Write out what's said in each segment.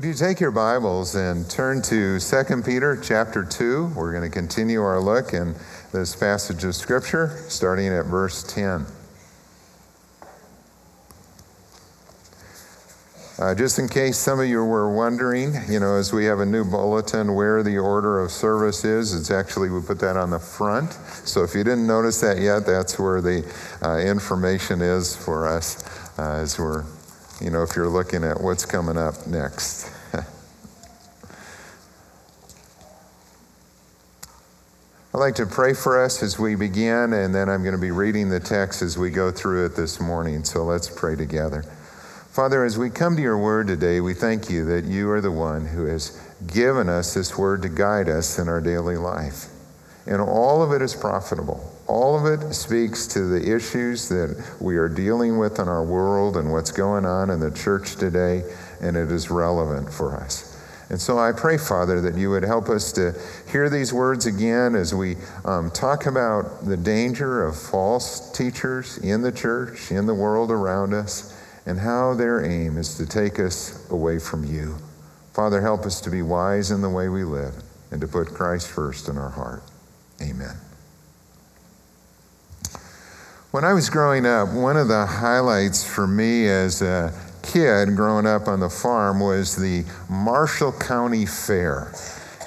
Would you take your Bibles and turn to 2 Peter chapter 2? We're going to continue our look in this passage of Scripture, starting at verse 10. Uh, just in case some of you were wondering, you know, as we have a new bulletin where the order of service is, it's actually, we put that on the front. So if you didn't notice that yet, that's where the uh, information is for us uh, as we're, you know, if you're looking at what's coming up next. I'd like to pray for us as we begin, and then I'm going to be reading the text as we go through it this morning. So let's pray together. Father, as we come to your word today, we thank you that you are the one who has given us this word to guide us in our daily life. And all of it is profitable. All of it speaks to the issues that we are dealing with in our world and what's going on in the church today, and it is relevant for us. And so I pray, Father, that you would help us to hear these words again as we um, talk about the danger of false teachers in the church, in the world around us and how their aim is to take us away from you. Father, help us to be wise in the way we live and to put Christ first in our heart. Amen. When I was growing up, one of the highlights for me as a kid growing up on the farm was the Marshall County Fair.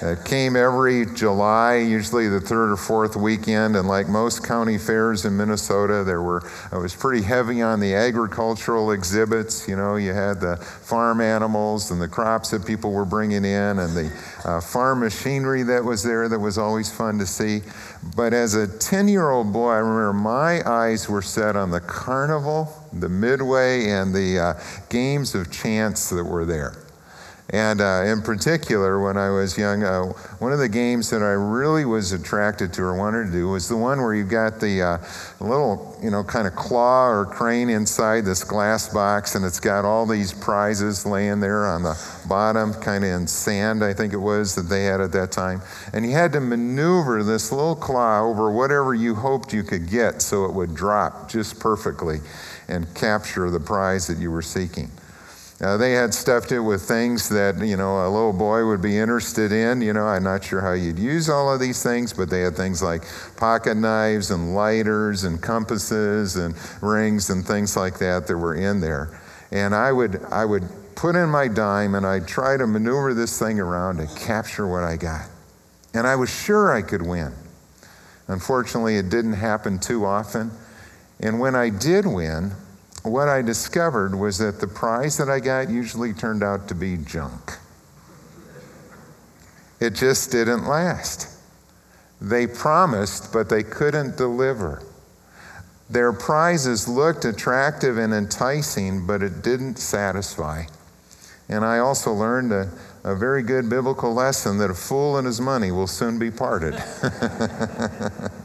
It came every July, usually the third or fourth weekend, and like most county fairs in Minnesota, there were it was pretty heavy on the agricultural exhibits. You know, you had the farm animals and the crops that people were bringing in, and the uh, farm machinery that was there that was always fun to see. But as a 10-year-old boy, I remember my eyes were set on the carnival, the midway, and the uh, games of chance that were there. And uh, in particular, when I was young, uh, one of the games that I really was attracted to or wanted to do was the one where you've got the uh, little, you know, kind of claw or crane inside this glass box, and it's got all these prizes laying there on the bottom, kind of in sand, I think it was, that they had at that time. And you had to maneuver this little claw over whatever you hoped you could get so it would drop just perfectly and capture the prize that you were seeking. Uh, they had stuffed it with things that, you know, a little boy would be interested in. You know, I'm not sure how you'd use all of these things, but they had things like pocket knives and lighters and compasses and rings and things like that that were in there. And I would, I would put in my dime and I'd try to maneuver this thing around to capture what I got. And I was sure I could win. Unfortunately, it didn't happen too often. And when I did win, what I discovered was that the prize that I got usually turned out to be junk. It just didn't last. They promised, but they couldn't deliver. Their prizes looked attractive and enticing, but it didn't satisfy. And I also learned a, a very good biblical lesson that a fool and his money will soon be parted.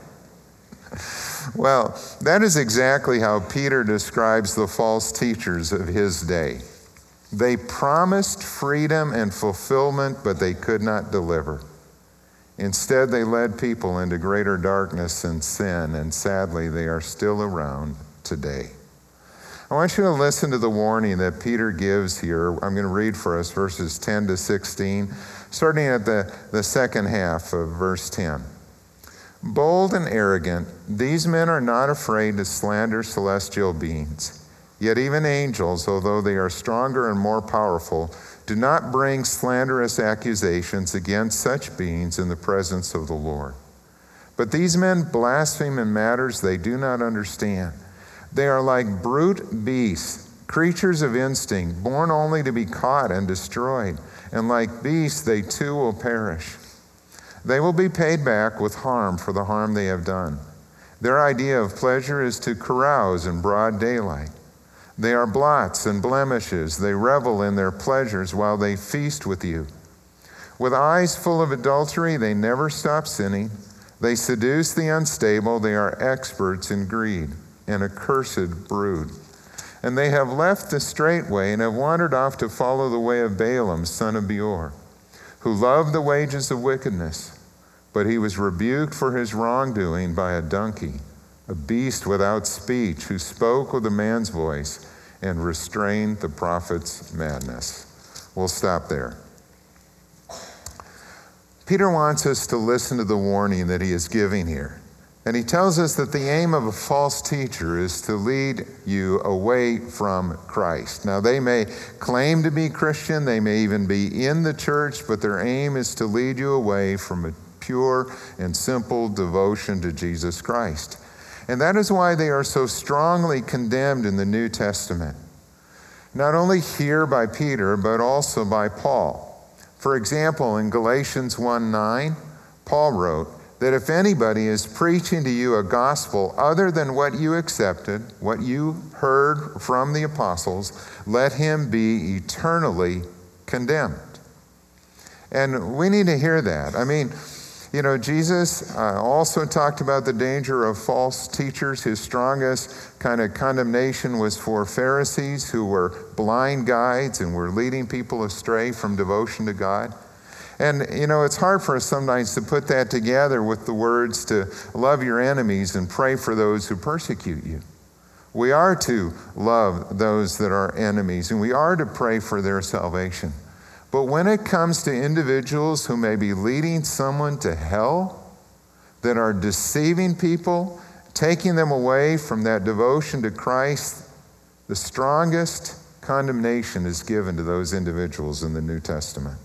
Well, that is exactly how Peter describes the false teachers of his day. They promised freedom and fulfillment, but they could not deliver. Instead, they led people into greater darkness and sin, and sadly, they are still around today. I want you to listen to the warning that Peter gives here. I'm going to read for us verses 10 to 16, starting at the, the second half of verse 10. Bold and arrogant, these men are not afraid to slander celestial beings. Yet even angels, although they are stronger and more powerful, do not bring slanderous accusations against such beings in the presence of the Lord. But these men blaspheme in matters they do not understand. They are like brute beasts, creatures of instinct, born only to be caught and destroyed. And like beasts, they too will perish. They will be paid back with harm for the harm they have done. Their idea of pleasure is to carouse in broad daylight. They are blots and blemishes. They revel in their pleasures while they feast with you. With eyes full of adultery, they never stop sinning. They seduce the unstable. They are experts in greed, an accursed brood. And they have left the straight way and have wandered off to follow the way of Balaam, son of Beor, who loved the wages of wickedness but he was rebuked for his wrongdoing by a donkey, a beast without speech, who spoke with a man's voice and restrained the prophet's madness. We'll stop there. Peter wants us to listen to the warning that he is giving here. And he tells us that the aim of a false teacher is to lead you away from Christ. Now, they may claim to be Christian, they may even be in the church, but their aim is to lead you away from a pure and simple devotion to Jesus Christ. And that is why they are so strongly condemned in the New Testament. Not only here by Peter, but also by Paul. For example, in Galatians 1 9, Paul wrote that if anybody is preaching to you a gospel other than what you accepted, what you heard from the apostles, let him be eternally condemned. And we need to hear that. I mean, you know, Jesus uh, also talked about the danger of false teachers. His strongest kind of condemnation was for Pharisees who were blind guides and were leading people astray from devotion to God. And, you know, it's hard for us sometimes to put that together with the words to love your enemies and pray for those who persecute you. We are to love those that are enemies, and we are to pray for their salvation. But when it comes to individuals who may be leading someone to hell, that are deceiving people, taking them away from that devotion to Christ, the strongest condemnation is given to those individuals in the New Testament.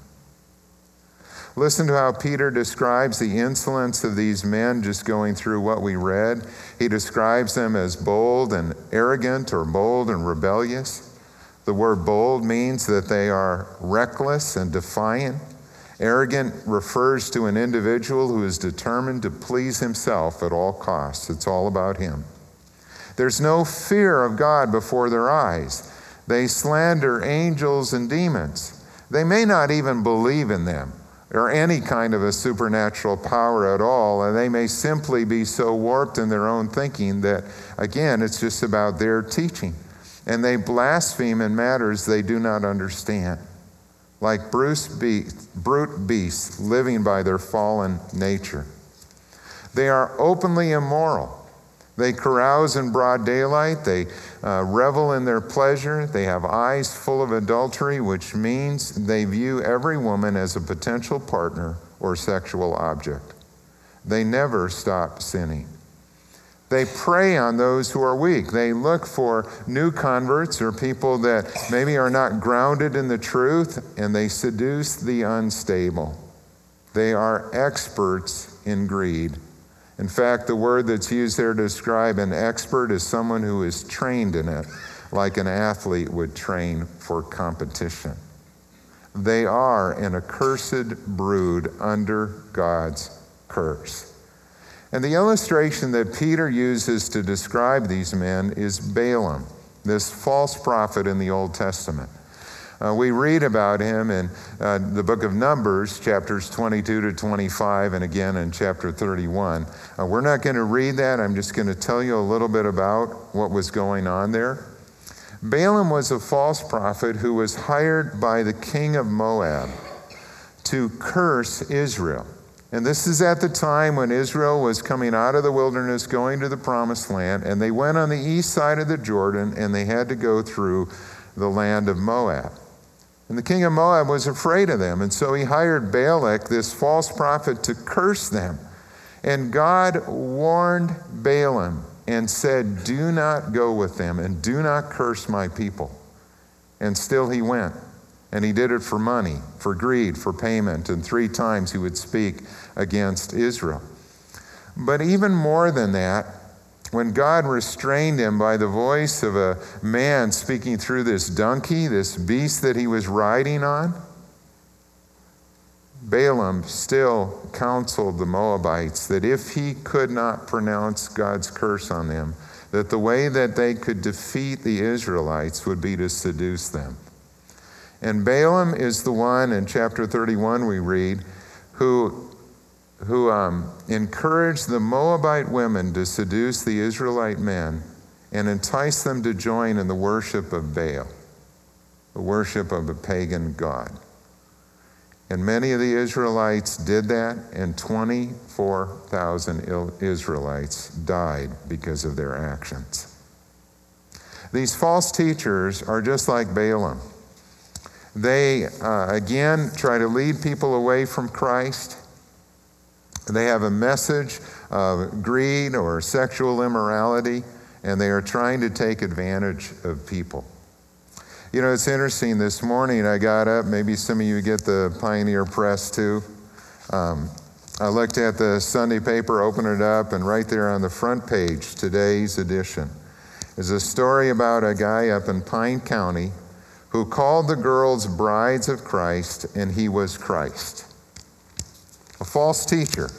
Listen to how Peter describes the insolence of these men just going through what we read. He describes them as bold and arrogant or bold and rebellious. The word bold means that they are reckless and defiant. Arrogant refers to an individual who is determined to please himself at all costs. It's all about him. There's no fear of God before their eyes. They slander angels and demons. They may not even believe in them or any kind of a supernatural power at all, and they may simply be so warped in their own thinking that, again, it's just about their teaching and they blaspheme in matters they do not understand, like brute beasts living by their fallen nature. They are openly immoral. They carouse in broad daylight. They uh, revel in their pleasure. They have eyes full of adultery, which means they view every woman as a potential partner or sexual object. They never stop sinning. They prey on those who are weak. They look for new converts or people that maybe are not grounded in the truth, and they seduce the unstable. They are experts in greed. In fact, the word that's used there to describe an expert is someone who is trained in it, like an athlete would train for competition. They are an accursed brood under God's curse. And the illustration that Peter uses to describe these men is Balaam, this false prophet in the Old Testament. Uh, we read about him in uh, the book of Numbers, chapters 22 to 25, and again in chapter 31. Uh, we're not going to read that. I'm just going to tell you a little bit about what was going on there. Balaam was a false prophet who was hired by the king of Moab to curse Israel. And this is at the time when Israel was coming out of the wilderness, going to the promised land, and they went on the east side of the Jordan and they had to go through the land of Moab. And the king of Moab was afraid of them, and so he hired Balak, this false prophet, to curse them. And God warned Balaam and said, Do not go with them and do not curse my people. And still he went. And he did it for money, for greed, for payment, and three times he would speak against Israel. But even more than that, when God restrained him by the voice of a man speaking through this donkey, this beast that he was riding on, Balaam still counseled the Moabites that if he could not pronounce God's curse on them, that the way that they could defeat the Israelites would be to seduce them. And Balaam is the one in chapter 31 we read who, who um, encouraged the Moabite women to seduce the Israelite men and entice them to join in the worship of Baal, the worship of a pagan god. And many of the Israelites did that, and 24,000 Israelites died because of their actions. These false teachers are just like Balaam. They, uh, again, try to lead people away from Christ. They have a message of greed or sexual immorality, and they are trying to take advantage of people. You know, it's interesting. This morning I got up, maybe some of you get the Pioneer Press too. Um, I looked at the Sunday paper, opened it up, and right there on the front page, today's edition, is a story about a guy up in Pine County who called the girls brides of Christ, and he was Christ. A false teacher.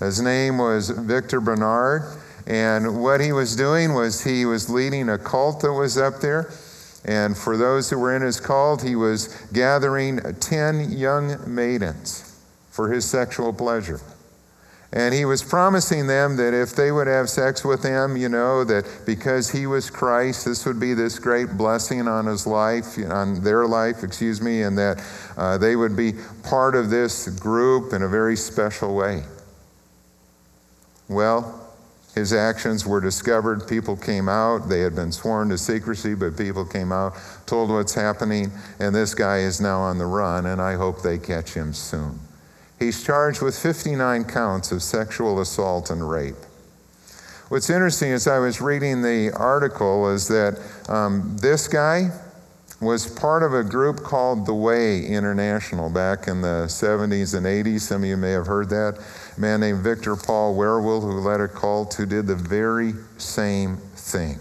His name was Victor Bernard, and what he was doing was he was leading a cult that was up there. And for those who were in his cult, he was gathering 10 young maidens for his sexual pleasure. And he was promising them that if they would have sex with him, you know, that because he was Christ, this would be this great blessing on his life, on their life, excuse me, and that uh, they would be part of this group in a very special way. Well, his actions were discovered. People came out. They had been sworn to secrecy, but people came out, told what's happening, and this guy is now on the run, and I hope they catch him soon. He's charged with 59 counts of sexual assault and rape. What's interesting as I was reading the article is that um, this guy was part of a group called The Way International back in the 70s and 80s. Some of you may have heard that. A man named Victor Paul Wierwille, who led a cult, who did the very same thing.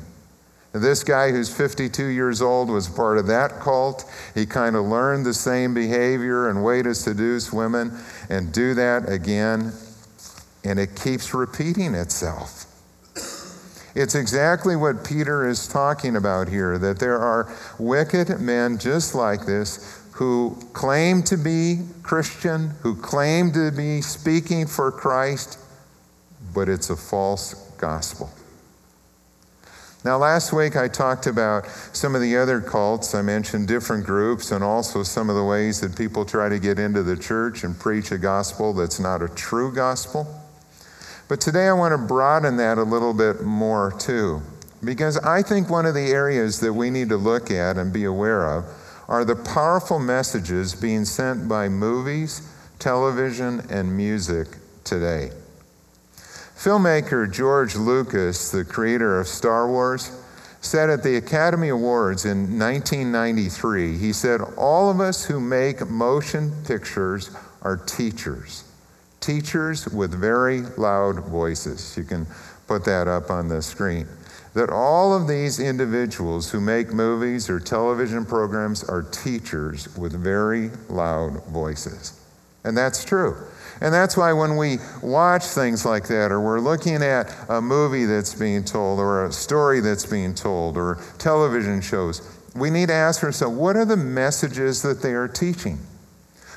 This guy, who's 52 years old, was part of that cult. He kind of learned the same behavior and way to seduce women and do that again, and it keeps repeating itself. It's exactly what Peter is talking about here that there are wicked men just like this who claim to be Christian, who claim to be speaking for Christ, but it's a false gospel. Now, last week I talked about some of the other cults. I mentioned different groups and also some of the ways that people try to get into the church and preach a gospel that's not a true gospel. But today I want to broaden that a little bit more too. Because I think one of the areas that we need to look at and be aware of are the powerful messages being sent by movies, television, and music today. Filmmaker George Lucas, the creator of Star Wars, said at the Academy Awards in 1993, he said, All of us who make motion pictures are teachers. Teachers with very loud voices. You can put that up on the screen. That all of these individuals who make movies or television programs are teachers with very loud voices. And that's true. And that's why when we watch things like that, or we're looking at a movie that's being told, or a story that's being told, or television shows, we need to ask ourselves what are the messages that they are teaching?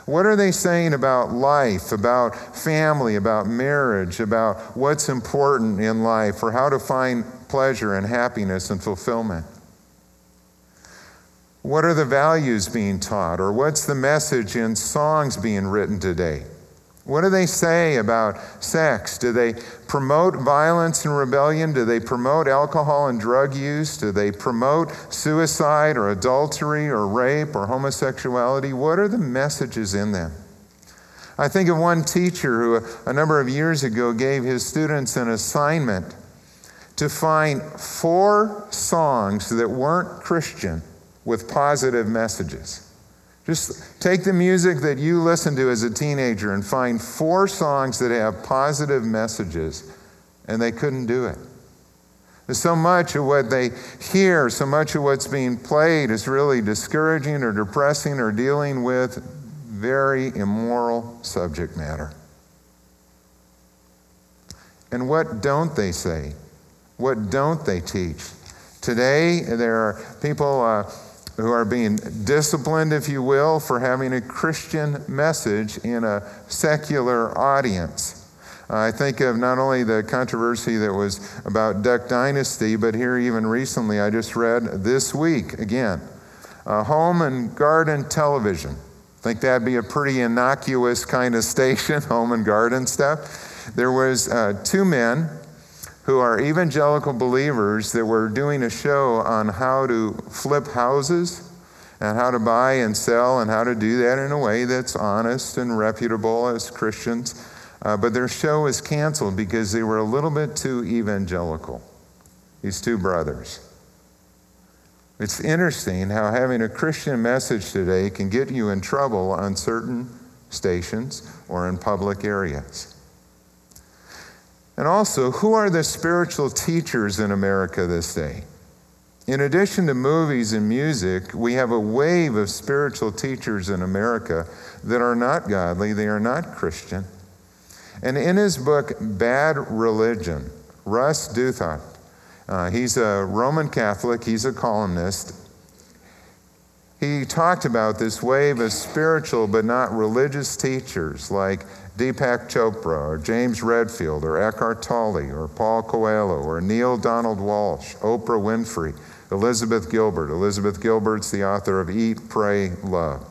What are they saying about life, about family, about marriage, about what's important in life, or how to find pleasure and happiness and fulfillment? What are the values being taught, or what's the message in songs being written today? What do they say about sex? Do they promote violence and rebellion? Do they promote alcohol and drug use? Do they promote suicide or adultery or rape or homosexuality? What are the messages in them? I think of one teacher who, a number of years ago, gave his students an assignment to find four songs that weren't Christian with positive messages. Just take the music that you listened to as a teenager and find four songs that have positive messages, and they couldn't do it. So much of what they hear, so much of what's being played is really discouraging or depressing or dealing with very immoral subject matter. And what don't they say? What don't they teach? Today, there are people. Uh, who are being disciplined, if you will, for having a Christian message in a secular audience. I think of not only the controversy that was about Duck Dynasty, but here even recently, I just read this week again uh, home and garden television. Think that'd be a pretty innocuous kind of station, home and garden stuff. There was uh, two men who are evangelical believers that were doing a show on how to flip houses. and how to buy and sell and how to do that in a way that's honest and reputable as Christians. Uh, but their show was canceled because they were a little bit too evangelical, these two brothers. It's interesting how having a Christian message today can get you in trouble on certain stations or in public areas. And also, who are the spiritual teachers in America this day? In addition to movies and music, we have a wave of spiritual teachers in America that are not godly, they are not Christian. And in his book, Bad Religion, Ross Douthat, uh, he's a Roman Catholic, he's a columnist. He talked about this wave of spiritual but not religious teachers like Deepak Chopra or James Redfield or Eckhart Tolle or Paul Coelho or Neale Donald Walsch, Oprah Winfrey, Elizabeth Gilbert. Elizabeth Gilbert's the author of Eat, Pray, Love.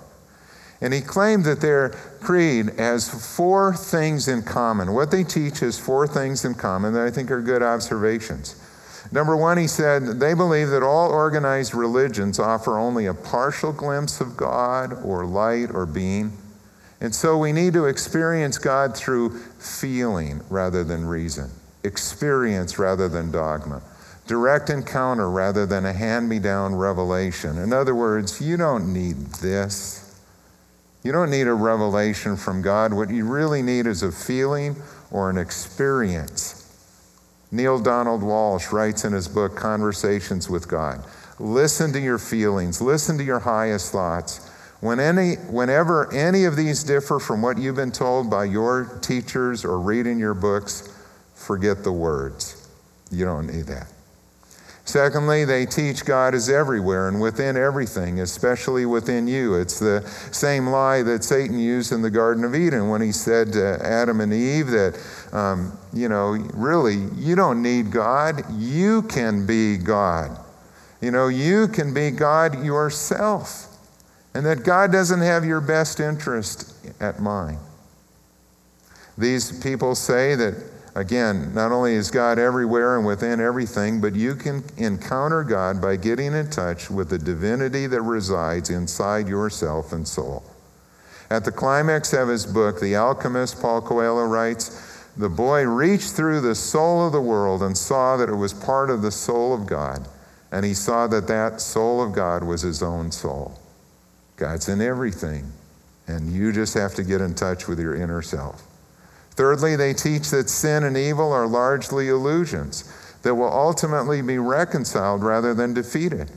And he claimed that their creed has four things in common. What they teach has four things in common that I think are good observations. Number one, he said, they believe that all organized religions offer only a partial glimpse of God or light or being. And so we need to experience God through feeling rather than reason, experience rather than dogma, direct encounter rather than a hand me down revelation. In other words, you don't need this. You don't need a revelation from God. What you really need is a feeling or an experience. Neale Donald Walsch writes in his book, Conversations with God listen to your feelings, listen to your highest thoughts. When any, whenever any of these differ from what you've been told by your teachers or reading your books, forget the words. You don't need that. Secondly, they teach God is everywhere and within everything, especially within you. It's the same lie that Satan used in the Garden of Eden when he said to Adam and Eve that, um, you know, really, you don't need God. You can be God. You know, you can be God yourself. And that God doesn't have your best interest at mind. These people say that Again, not only is God everywhere and within everything, but you can encounter God by getting in touch with the divinity that resides inside yourself and soul. At the climax of his book, The Alchemist, Paul Coelho writes, The boy reached through the soul of the world and saw that it was part of the soul of God, and he saw that that soul of God was his own soul. God's in everything, and you just have to get in touch with your inner self. Thirdly, they teach that sin and evil are largely illusions that will ultimately be reconciled rather than defeated.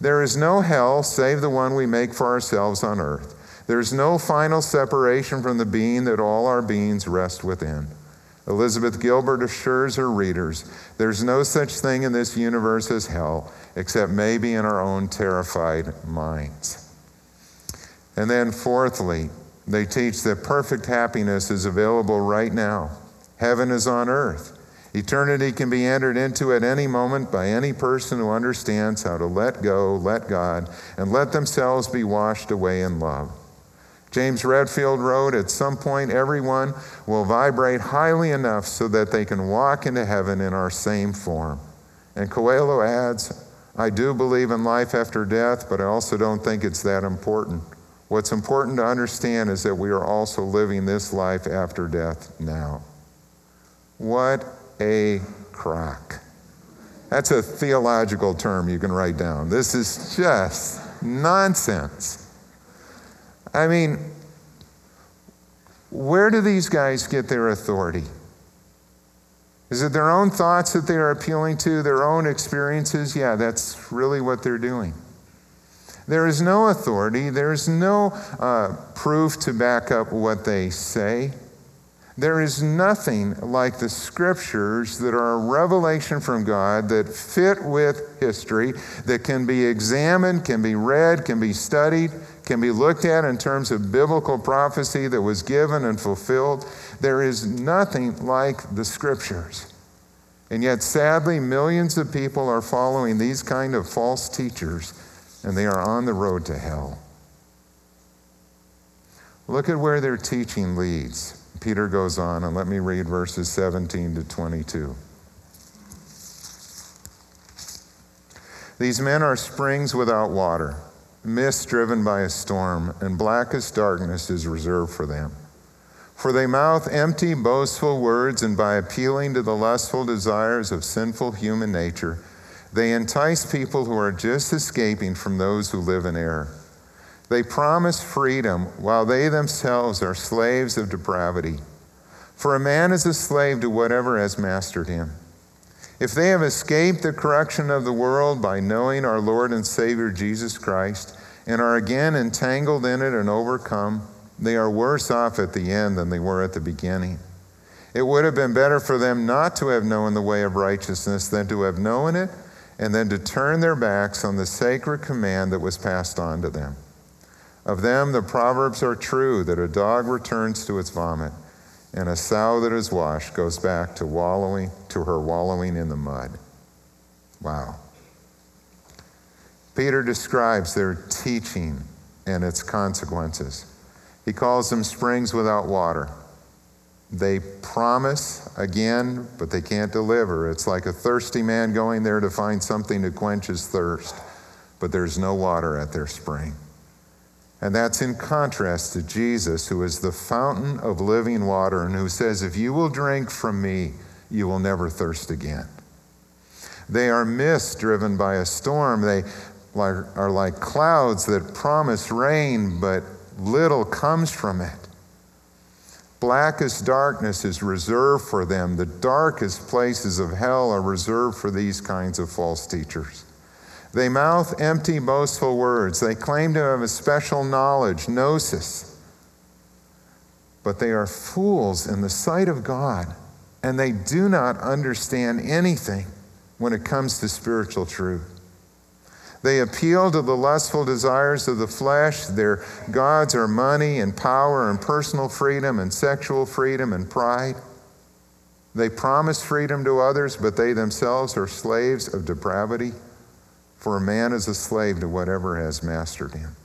There is no hell save the one we make for ourselves on earth. There is no final separation from the being that all our beings rest within. Elizabeth Gilbert assures her readers there's no such thing in this universe as hell, except maybe in our own terrified minds. And then, fourthly, they teach that perfect happiness is available right now. Heaven is on earth. Eternity can be entered into at any moment by any person who understands how to let go, let God, and let themselves be washed away in love. James Redfield wrote, At some point, everyone will vibrate highly enough so that they can walk into heaven in our same form. And Coelho adds, I do believe in life after death, but I also don't think it's that important. What's important to understand is that we are also living this life after death now. What a crock. That's a theological term you can write down. This is just nonsense. I mean, where do these guys get their authority? Is it their own thoughts that they are appealing to, their own experiences? Yeah, that's really what they're doing. There is no authority, there is no uh, proof to back up what they say. There is nothing like the scriptures that are a revelation from God that fit with history, that can be examined, can be read, can be studied, can be looked at in terms of biblical prophecy that was given and fulfilled. There is nothing like the scriptures. And yet, sadly, millions of people are following these kind of false teachers and they are on the road to hell. Look at where their teaching leads. Peter goes on, and let me read verses 17 to 22. These men are springs without water. mist driven by a storm, and blackest darkness is reserved for them. For they mouth empty, boastful words, and by appealing to the lustful desires of sinful human nature, they entice people who are just escaping from those who live in error. They promise freedom while they themselves are slaves of depravity. For a man is a slave to whatever has mastered him. If they have escaped the corruption of the world by knowing our Lord and Savior Jesus Christ and are again entangled in it and overcome, they are worse off at the end than they were at the beginning. It would have been better for them not to have known the way of righteousness than to have known it and then to turn their backs on the sacred command that was passed on to them. Of them, the proverbs are true that a dog returns to its vomit and a sow that is washed goes back to wallowing to her wallowing in the mud. Wow. Peter describes their teaching and its consequences. He calls them springs without water. They promise again, but they can't deliver. It's like a thirsty man going there to find something to quench his thirst, but there's no water at their spring. And that's in contrast to Jesus, who is the fountain of living water and who says, If you will drink from me, you will never thirst again. They are mist driven by a storm. They are like clouds that promise rain, but little comes from it. Blackest darkness is reserved for them. The darkest places of hell are reserved for these kinds of false teachers. They mouth empty, boastful words. They claim to have a special knowledge, gnosis. But they are fools in the sight of God, and they do not understand anything when it comes to spiritual truth. They appeal to the lustful desires of the flesh. Their gods are money and power and personal freedom and sexual freedom and pride. They promise freedom to others, but they themselves are slaves of depravity for a man is a slave to whatever has mastered him.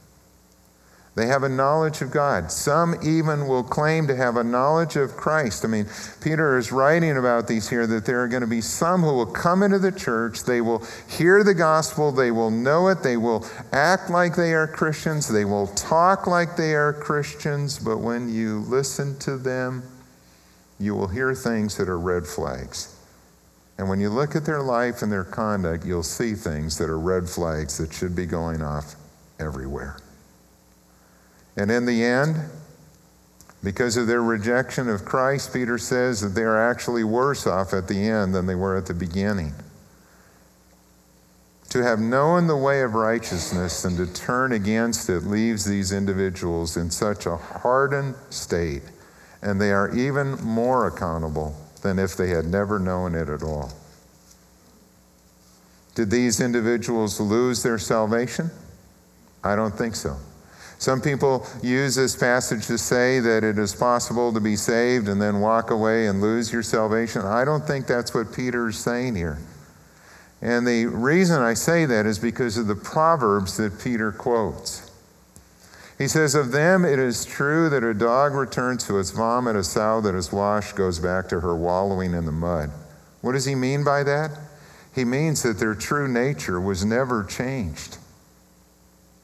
They have a knowledge of God. Some even will claim to have a knowledge of Christ. I mean, Peter is writing about these here that there are going to be some who will come into the church, they will hear the gospel, they will know it, they will act like they are Christians, they will talk like they are Christians, but when you listen to them, you will hear things that are red flags. And when you look at their life and their conduct, you'll see things that are red flags that should be going off everywhere. And in the end, because of their rejection of Christ, Peter says that they are actually worse off at the end than they were at the beginning. To have known the way of righteousness and to turn against it leaves these individuals in such a hardened state, and they are even more accountable than if they had never known it at all. Did these individuals lose their salvation? I don't think so. Some people use this passage to say that it is possible to be saved and then walk away and lose your salvation. I don't think that's what Peter is saying here. And the reason I say that is because of the Proverbs that Peter quotes. He says, Of them it is true that a dog returns to its vomit, a sow that is washed goes back to her wallowing in the mud. What does he mean by that? He means that their true nature was never changed.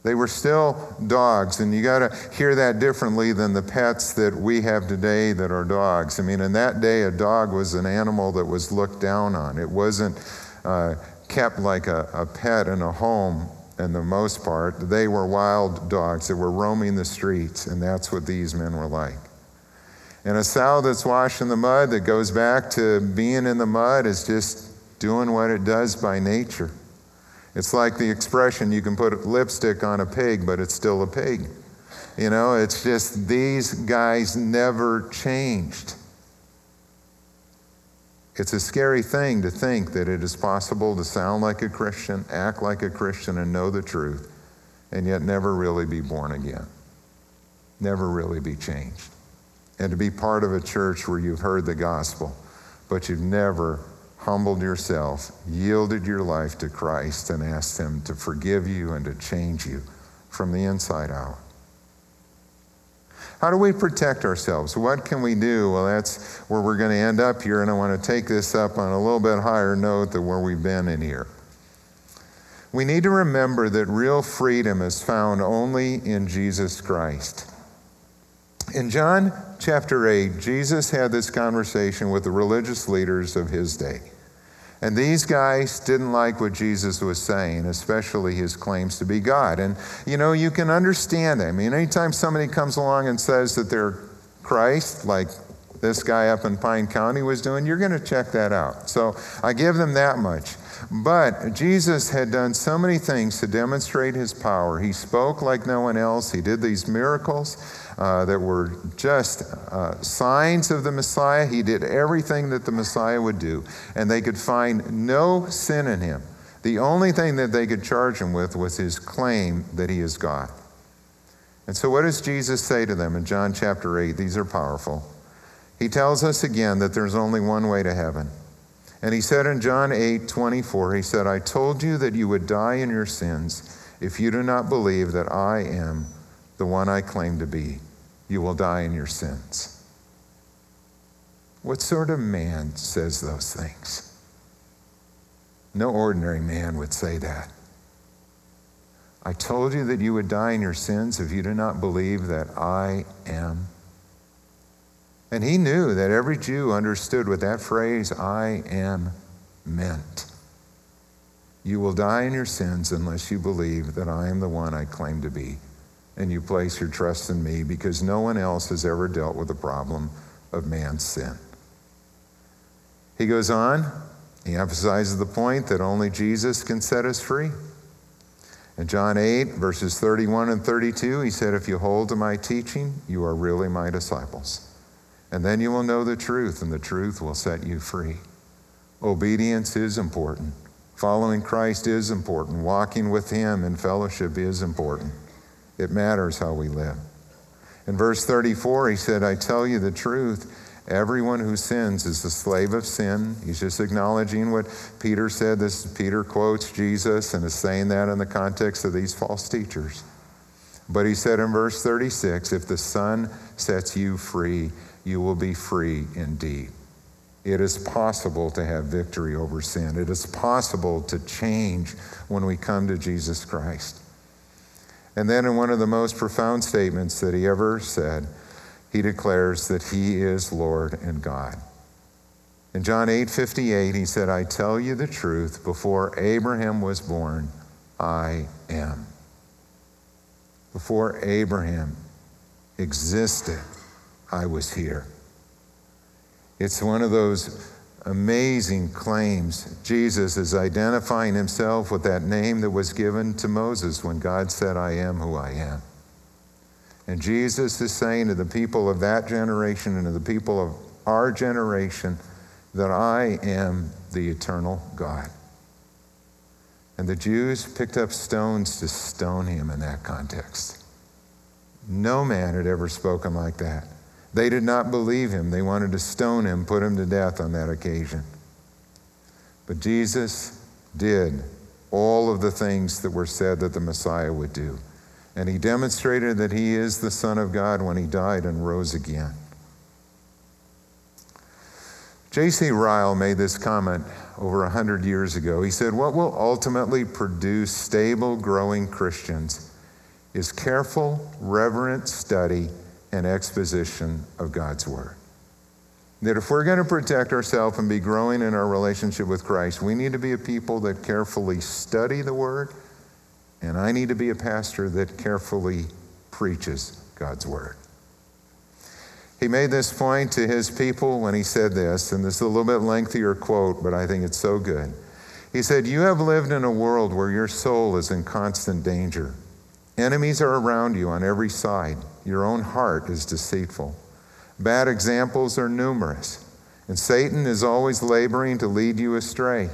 They were still dogs, and you got to hear that differently than the pets that we have today that are dogs. I mean, in that day, a dog was an animal that was looked down on. It wasn't uh, kept like a, a pet in a home in the most part. They were wild dogs that were roaming the streets, and that's what these men were like. And a sow that's washed in the mud that goes back to being in the mud is just doing what it does by nature. It's like the expression you can put lipstick on a pig, but it's still a pig. You know, it's just these guys never changed. It's a scary thing to think that it is possible to sound like a Christian, act like a Christian, and know the truth, and yet never really be born again, never really be changed. And to be part of a church where you've heard the gospel, but you've never humbled yourself, yielded your life to Christ, and asked Him to forgive you and to change you from the inside out. How do we protect ourselves? What can we do? Well, that's where we're going to end up here, and I want to take this up on a little bit higher note than where we've been in here. We need to remember that real freedom is found only in Jesus Christ. In John chapter 8, Jesus had this conversation with the religious leaders of his day. And these guys didn't like what Jesus was saying, especially his claims to be God. And you know, you can understand that. I mean, anytime somebody comes along and says that they're Christ, like this guy up in Pine County was doing, you're going to check that out. So I give them that much. But Jesus had done so many things to demonstrate his power. He spoke like no one else, he did these miracles. Uh, that were just uh, signs of the Messiah. He did everything that the Messiah would do, and they could find no sin in him. The only thing that they could charge him with was his claim that he is God. And so, what does Jesus say to them in John chapter 8? These are powerful. He tells us again that there's only one way to heaven. And he said in John 8 24, He said, I told you that you would die in your sins if you do not believe that I am the one I claim to be you will die in your sins. What sort of man says those things? No ordinary man would say that. I told you that you would die in your sins if you do not believe that I am. And he knew that every Jew understood what that phrase, I am, meant. You will die in your sins unless you believe that I am the one I claim to be and you place your trust in me because no one else has ever dealt with the problem of man's sin. He goes on, he emphasizes the point that only Jesus can set us free. In John 8, verses 31 and 32, he said, If you hold to my teaching, you are really my disciples. And then you will know the truth, and the truth will set you free. Obedience is important. Following Christ is important. Walking with him in fellowship is important. It matters how we live. In verse 34, he said, I tell you the truth. Everyone who sins is the slave of sin. He's just acknowledging what Peter said. This Peter quotes Jesus and is saying that in the context of these false teachers. But he said in verse 36, if the Son sets you free, you will be free indeed. It is possible to have victory over sin. It is possible to change when we come to Jesus Christ. And then, in one of the most profound statements that he ever said, he declares that he is Lord and God. In John 8 58, he said, I tell you the truth, before Abraham was born, I am. Before Abraham existed, I was here. It's one of those amazing claims. Jesus is identifying himself with that name that was given to Moses when God said, I am who I am. And Jesus is saying to the people of that generation and to the people of our generation that I am the eternal God. And the Jews picked up stones to stone him in that context. No man had ever spoken like that. They did not believe him. They wanted to stone him, put him to death on that occasion. But Jesus did all of the things that were said that the Messiah would do. And he demonstrated that he is the Son of God when he died and rose again. J.C. Ryle made this comment over 100 years ago. He said, What will ultimately produce stable, growing Christians is careful, reverent study and exposition of God's Word. That if we're going to protect ourselves and be growing in our relationship with Christ, we need to be a people that carefully study the Word, and I need to be a pastor that carefully preaches God's Word. He made this point to his people when he said this, and this is a little bit lengthier quote, but I think it's so good. He said, You have lived in a world where your soul is in constant danger. Enemies are around you on every side. Your own heart is deceitful. Bad examples are numerous, and Satan is always laboring to lead you astray.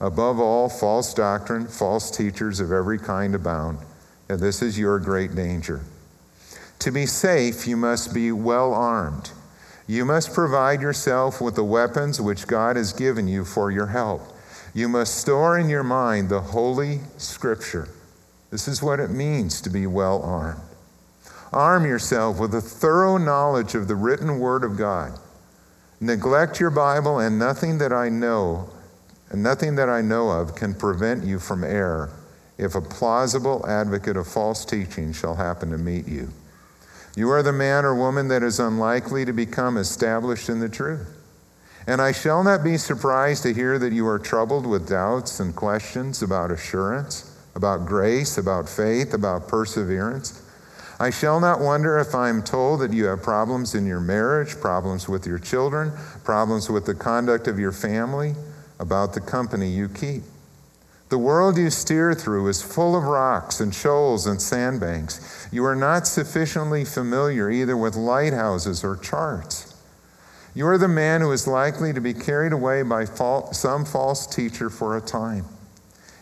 Above all, false doctrine, false teachers of every kind abound, and this is your great danger. To be safe, you must be well armed. You must provide yourself with the weapons which God has given you for your help. You must store in your mind the Holy Scripture this is what it means to be well armed. Arm yourself with a thorough knowledge of the written word of God. Neglect your Bible, and nothing that I know, and nothing that I know of, can prevent you from error if a plausible advocate of false teaching shall happen to meet you. You are the man or woman that is unlikely to become established in the truth. And I shall not be surprised to hear that you are troubled with doubts and questions about assurance, about grace, about faith, about perseverance. I shall not wonder if I am told that you have problems in your marriage, problems with your children, problems with the conduct of your family, about the company you keep. The world you steer through is full of rocks and shoals and sandbanks. You are not sufficiently familiar either with lighthouses or charts. You are the man who is likely to be carried away by some false teacher for a time.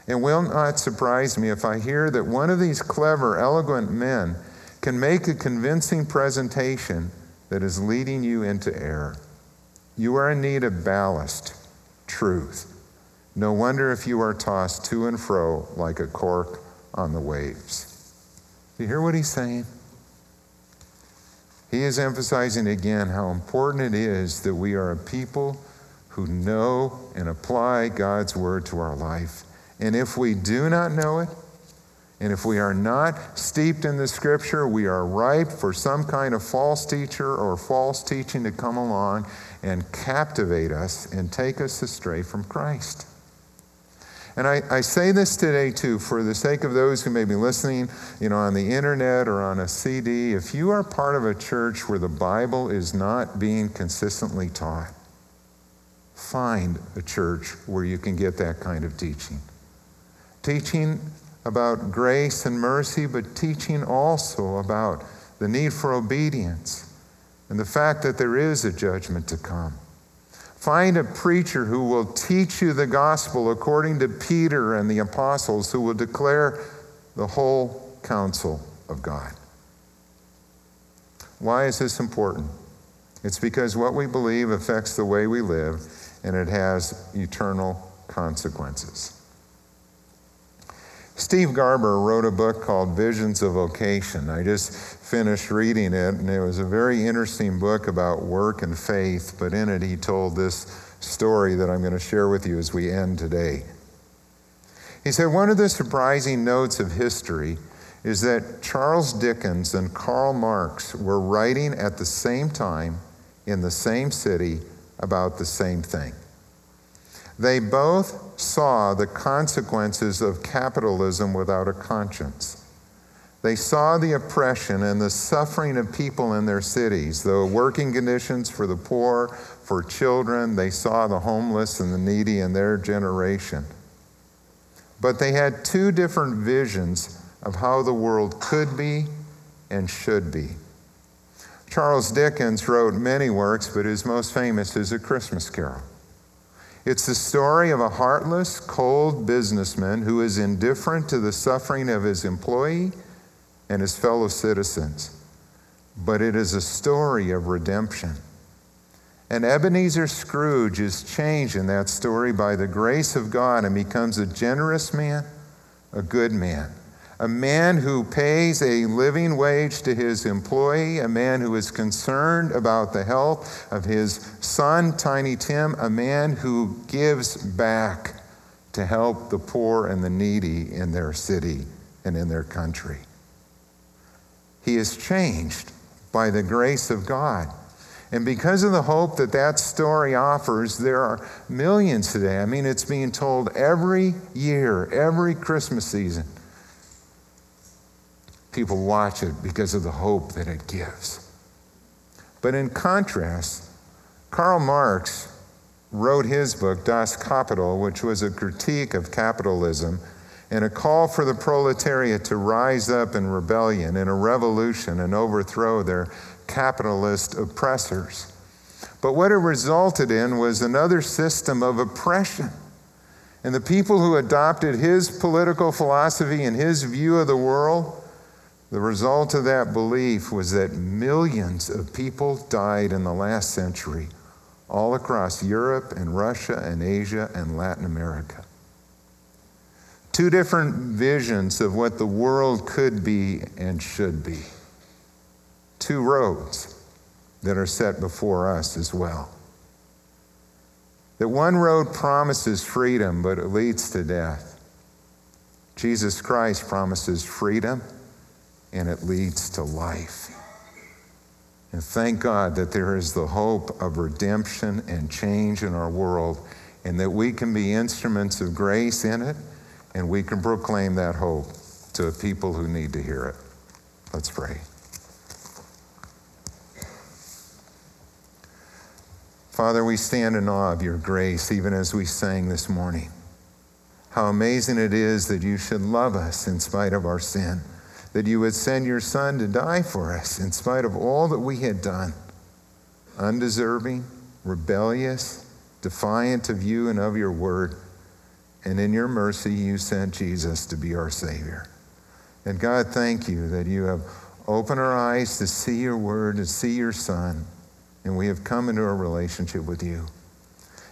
It will not surprise me if I hear that one of these clever, eloquent men can make a convincing presentation that is leading you into error. You are in need of ballast, truth. No wonder if you are tossed to and fro like a cork on the waves. Do you hear what he's saying? He is emphasizing again how important it is that we are a people who know and apply God's word to our life. And if we do not know it, and if we are not steeped in the scripture, we are ripe for some kind of false teacher or false teaching to come along and captivate us and take us astray from Christ. And I, I, say this today too, for the sake of those who may be listening, you know, on the internet or on a CD. If you are part of a church where the Bible is not being consistently taught, find a church where you can get that kind of teaching. Teaching about grace and mercy, but teaching also about the need for obedience and the fact that there is a judgment to come. Find a preacher who will teach you the gospel according to Peter and the apostles, who will declare the whole counsel of God. Why is this important? It's because what we believe affects the way we live, and it has eternal consequences. Steve Garber wrote a book called Visions of Vocation. I just finished reading it, and it was a very interesting book about work and faith, but in it he told this story that I'm going to share with you as we end today. He said, One of the surprising notes of history is that Charles Dickens and Karl Marx were writing at the same time in the same city about the same thing. They both saw the consequences of capitalism without a conscience. They saw the oppression and the suffering of people in their cities, the working conditions for the poor, for children. They saw the homeless and the needy in their generation. But they had two different visions of how the world could be and should be. Charles Dickens wrote many works, but his most famous is A Christmas Carol. It's the story of a heartless, cold businessman who is indifferent to the suffering of his employee and his fellow citizens. But it is a story of redemption. And Ebenezer Scrooge is changed in that story by the grace of God and becomes a generous man, a good man a man who pays a living wage to his employee, a man who is concerned about the health of his son, Tiny Tim, a man who gives back to help the poor and the needy in their city and in their country. He is changed by the grace of God. And because of the hope that that story offers, there are millions today. I mean, it's being told every year, every Christmas season people watch it because of the hope that it gives. But in contrast, Karl Marx wrote his book, Das Kapital, which was a critique of capitalism and a call for the proletariat to rise up in rebellion, in a revolution, and overthrow their capitalist oppressors. But what it resulted in was another system of oppression. And the people who adopted his political philosophy and his view of the world the result of that belief was that millions of people died in the last century, all across Europe and Russia and Asia and Latin America. Two different visions of what the world could be and should be. Two roads that are set before us as well. That one road promises freedom, but it leads to death. Jesus Christ promises freedom and it leads to life. And thank God that there is the hope of redemption and change in our world, and that we can be instruments of grace in it, and we can proclaim that hope to people who need to hear it. Let's pray. Father, we stand in awe of your grace, even as we sang this morning. How amazing it is that you should love us in spite of our sin that you would send your Son to die for us in spite of all that we had done. Undeserving, rebellious, defiant of you and of your word. And in your mercy, you sent Jesus to be our Savior. And God, thank you that you have opened our eyes to see your word, to see your Son, and we have come into a relationship with you.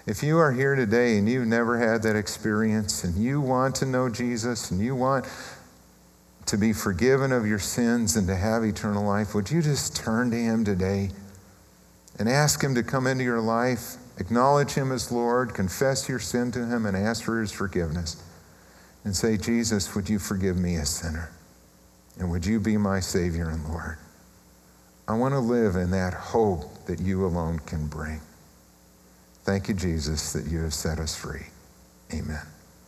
If you are here today and you've never had that experience and you want to know Jesus and you want to be forgiven of your sins and to have eternal life, would you just turn to Him today and ask Him to come into your life? Acknowledge Him as Lord, confess your sin to Him, and ask for His forgiveness. And say, Jesus, would you forgive me a sinner? And would you be my Savior and Lord? I want to live in that hope that you alone can bring. Thank you, Jesus, that you have set us free. Amen.